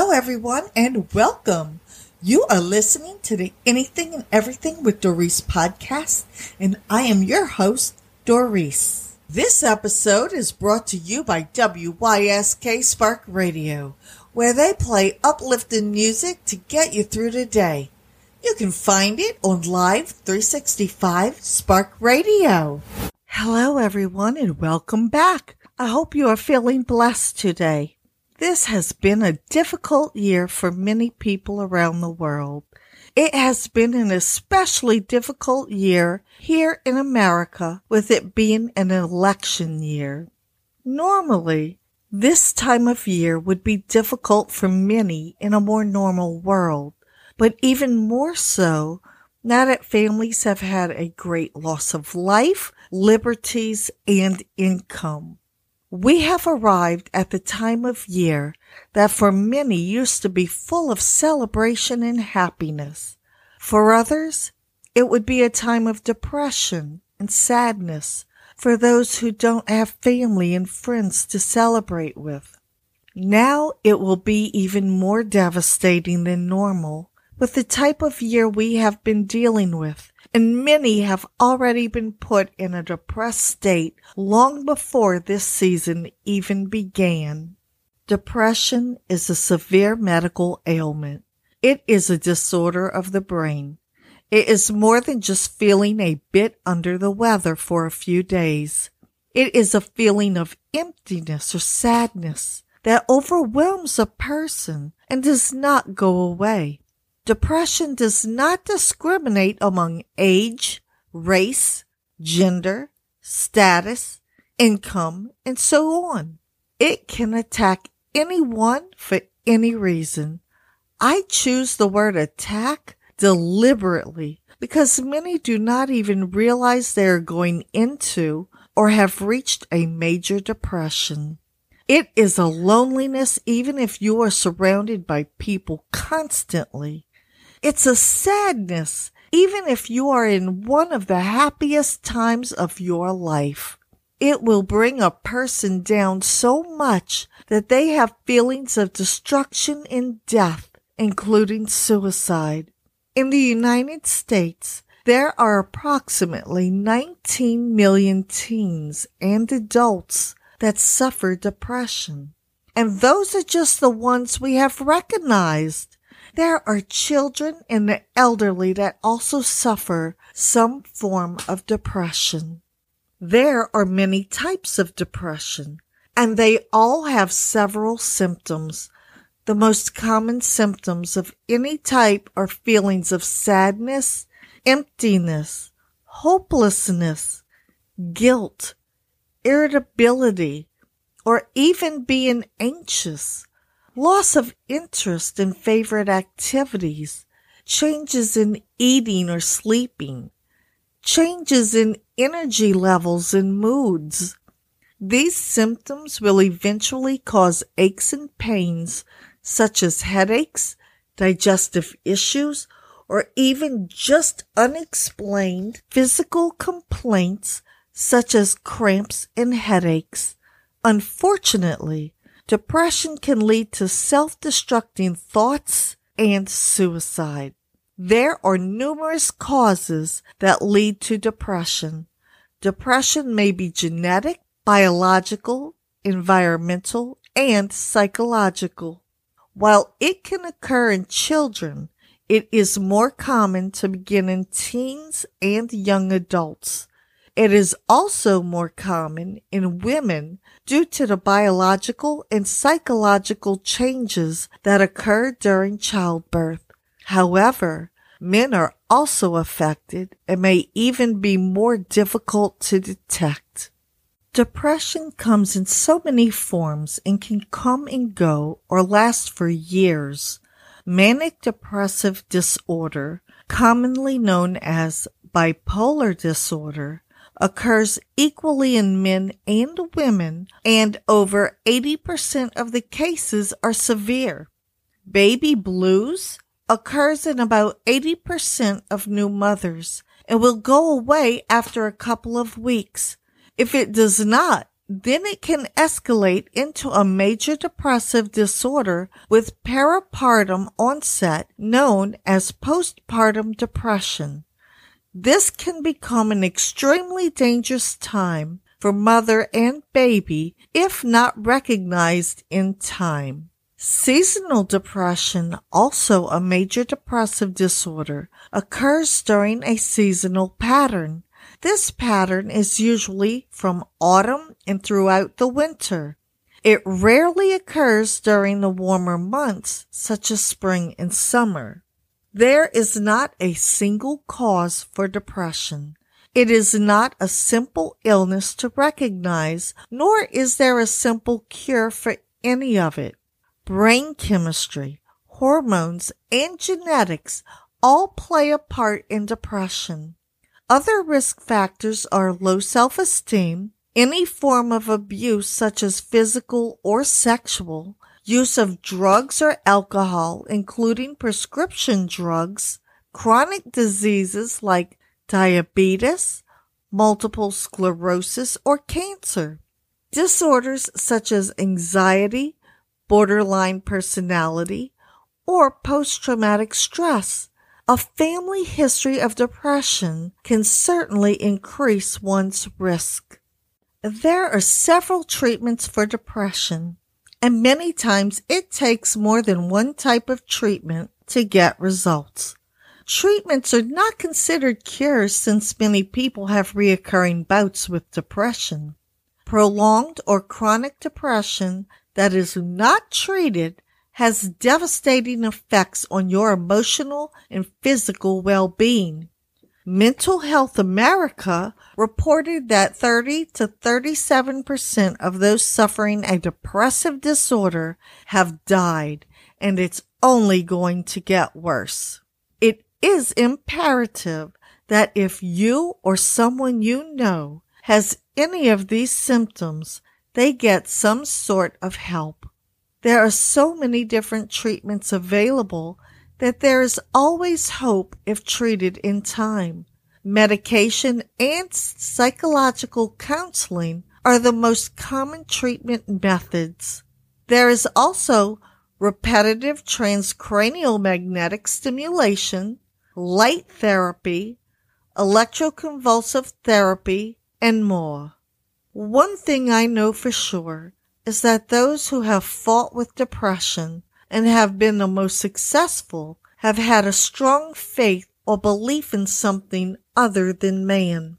Hello, everyone, and welcome. You are listening to the Anything and Everything with Doris podcast, and I am your host, Doris. This episode is brought to you by WYSK Spark Radio, where they play uplifting music to get you through the day. You can find it on Live 365 Spark Radio. Hello, everyone, and welcome back. I hope you are feeling blessed today. This has been a difficult year for many people around the world. It has been an especially difficult year here in America with it being an election year. Normally, this time of year would be difficult for many in a more normal world, but even more so now that families have had a great loss of life, liberties, and income. We have arrived at the time of year that for many used to be full of celebration and happiness. For others, it would be a time of depression and sadness for those who don't have family and friends to celebrate with. Now it will be even more devastating than normal with the type of year we have been dealing with and many have already been put in a depressed state long before this season even began. Depression is a severe medical ailment. It is a disorder of the brain. It is more than just feeling a bit under the weather for a few days. It is a feeling of emptiness or sadness that overwhelms a person and does not go away. Depression does not discriminate among age, race, gender, status, income, and so on. It can attack anyone for any reason. I choose the word attack deliberately because many do not even realize they are going into or have reached a major depression. It is a loneliness even if you are surrounded by people constantly. It's a sadness, even if you are in one of the happiest times of your life. It will bring a person down so much that they have feelings of destruction and death, including suicide. In the United States, there are approximately 19 million teens and adults that suffer depression. And those are just the ones we have recognized. There are children and the elderly that also suffer some form of depression. There are many types of depression, and they all have several symptoms. The most common symptoms of any type are feelings of sadness, emptiness, hopelessness, guilt, irritability, or even being anxious loss of interest in favorite activities, changes in eating or sleeping, changes in energy levels and moods. These symptoms will eventually cause aches and pains such as headaches, digestive issues, or even just unexplained physical complaints such as cramps and headaches. Unfortunately, Depression can lead to self-destructing thoughts and suicide. There are numerous causes that lead to depression. Depression may be genetic, biological, environmental, and psychological. While it can occur in children, it is more common to begin in teens and young adults. It is also more common in women due to the biological and psychological changes that occur during childbirth. However, men are also affected and may even be more difficult to detect. Depression comes in so many forms and can come and go or last for years. Manic depressive disorder, commonly known as bipolar disorder, occurs equally in men and women, and over 80% of the cases are severe. Baby blues occurs in about 80% of new mothers and will go away after a couple of weeks. If it does not, then it can escalate into a major depressive disorder with peripartum onset known as postpartum depression. This can become an extremely dangerous time for mother and baby if not recognized in time. Seasonal depression, also a major depressive disorder, occurs during a seasonal pattern. This pattern is usually from autumn and throughout the winter. It rarely occurs during the warmer months, such as spring and summer. There is not a single cause for depression. It is not a simple illness to recognize, nor is there a simple cure for any of it. Brain chemistry, hormones, and genetics all play a part in depression. Other risk factors are low self-esteem, any form of abuse such as physical or sexual, use of drugs or alcohol, including prescription drugs, chronic diseases like diabetes, multiple sclerosis, or cancer, disorders such as anxiety, borderline personality, or post-traumatic stress, a family history of depression can certainly increase one's risk. There are several treatments for depression, and many times it takes more than one type of treatment to get results. Treatments are not considered cures since many people have reoccurring bouts with depression. Prolonged or chronic depression that is not treated has devastating effects on your emotional and physical well-being. Mental Health America reported that 30 to 37% of those suffering a depressive disorder have died, and it's only going to get worse. It is imperative that if you or someone you know has any of these symptoms, they get some sort of help. There are so many different treatments available that there is always hope if treated in time. Medication and psychological counseling are the most common treatment methods. There is also repetitive transcranial magnetic stimulation, light therapy, electroconvulsive therapy, and more. One thing I know for sure is that those who have fought with depression and have been the most successful have had a strong faith or belief in something other than man.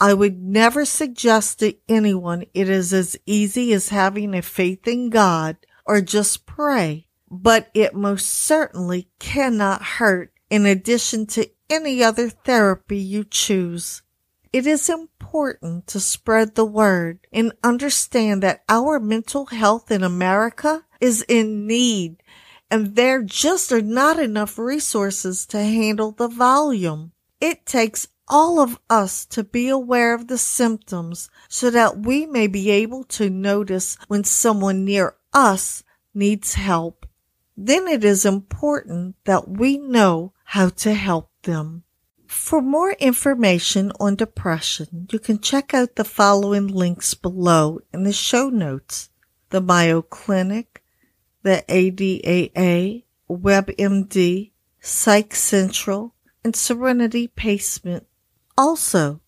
I would never suggest to anyone it is as easy as having a faith in God or just pray, but it most certainly cannot hurt in addition to any other therapy you choose. It is important to spread the word and understand that our mental health in America is in need and there just are not enough resources to handle the volume. It takes all of us to be aware of the symptoms so that we may be able to notice when someone near us needs help. Then it is important that we know how to help them. For more information on depression, you can check out the following links below in the show notes. The Mayo Clinic, the ADAA, WebMD, Psych Central, and Serenity Pacement. Also,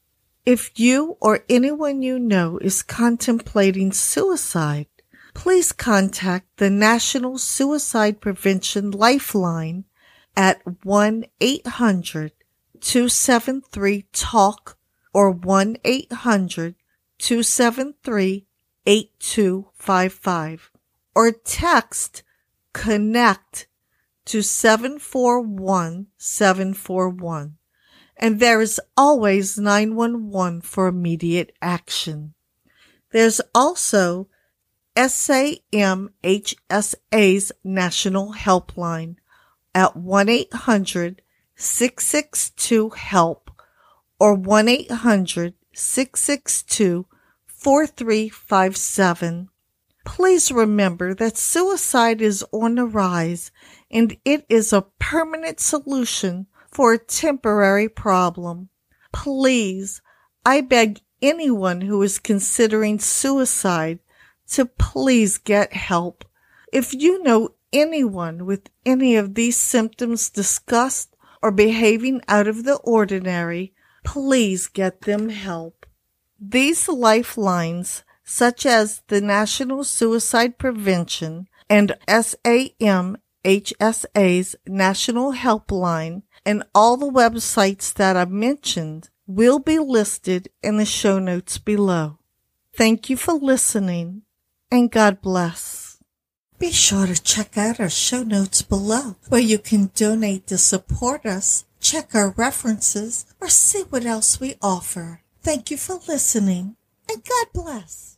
if you or anyone you know is contemplating suicide, please contact the National Suicide Prevention Lifeline at 1 800 273 TALK or 1 800 273 8255 or text connect to 741 741. And there is always 911 for immediate action. There's also SAMHSA's National Helpline at 1 800 662 HELP or 1 800 662 4357. Please remember that suicide is on the rise and it is a permanent solution for a temporary problem. Please, I beg anyone who is considering suicide to please get help. If you know anyone with any of these symptoms discussed or behaving out of the ordinary, please get them help. These lifelines, such as the National Suicide Prevention and SAMHSA's National Helpline, and all the websites that I mentioned will be listed in the show notes below. Thank you for listening and God bless. Be sure to check out our show notes below where you can donate to support us, check our references, or see what else we offer. Thank you for listening and God bless.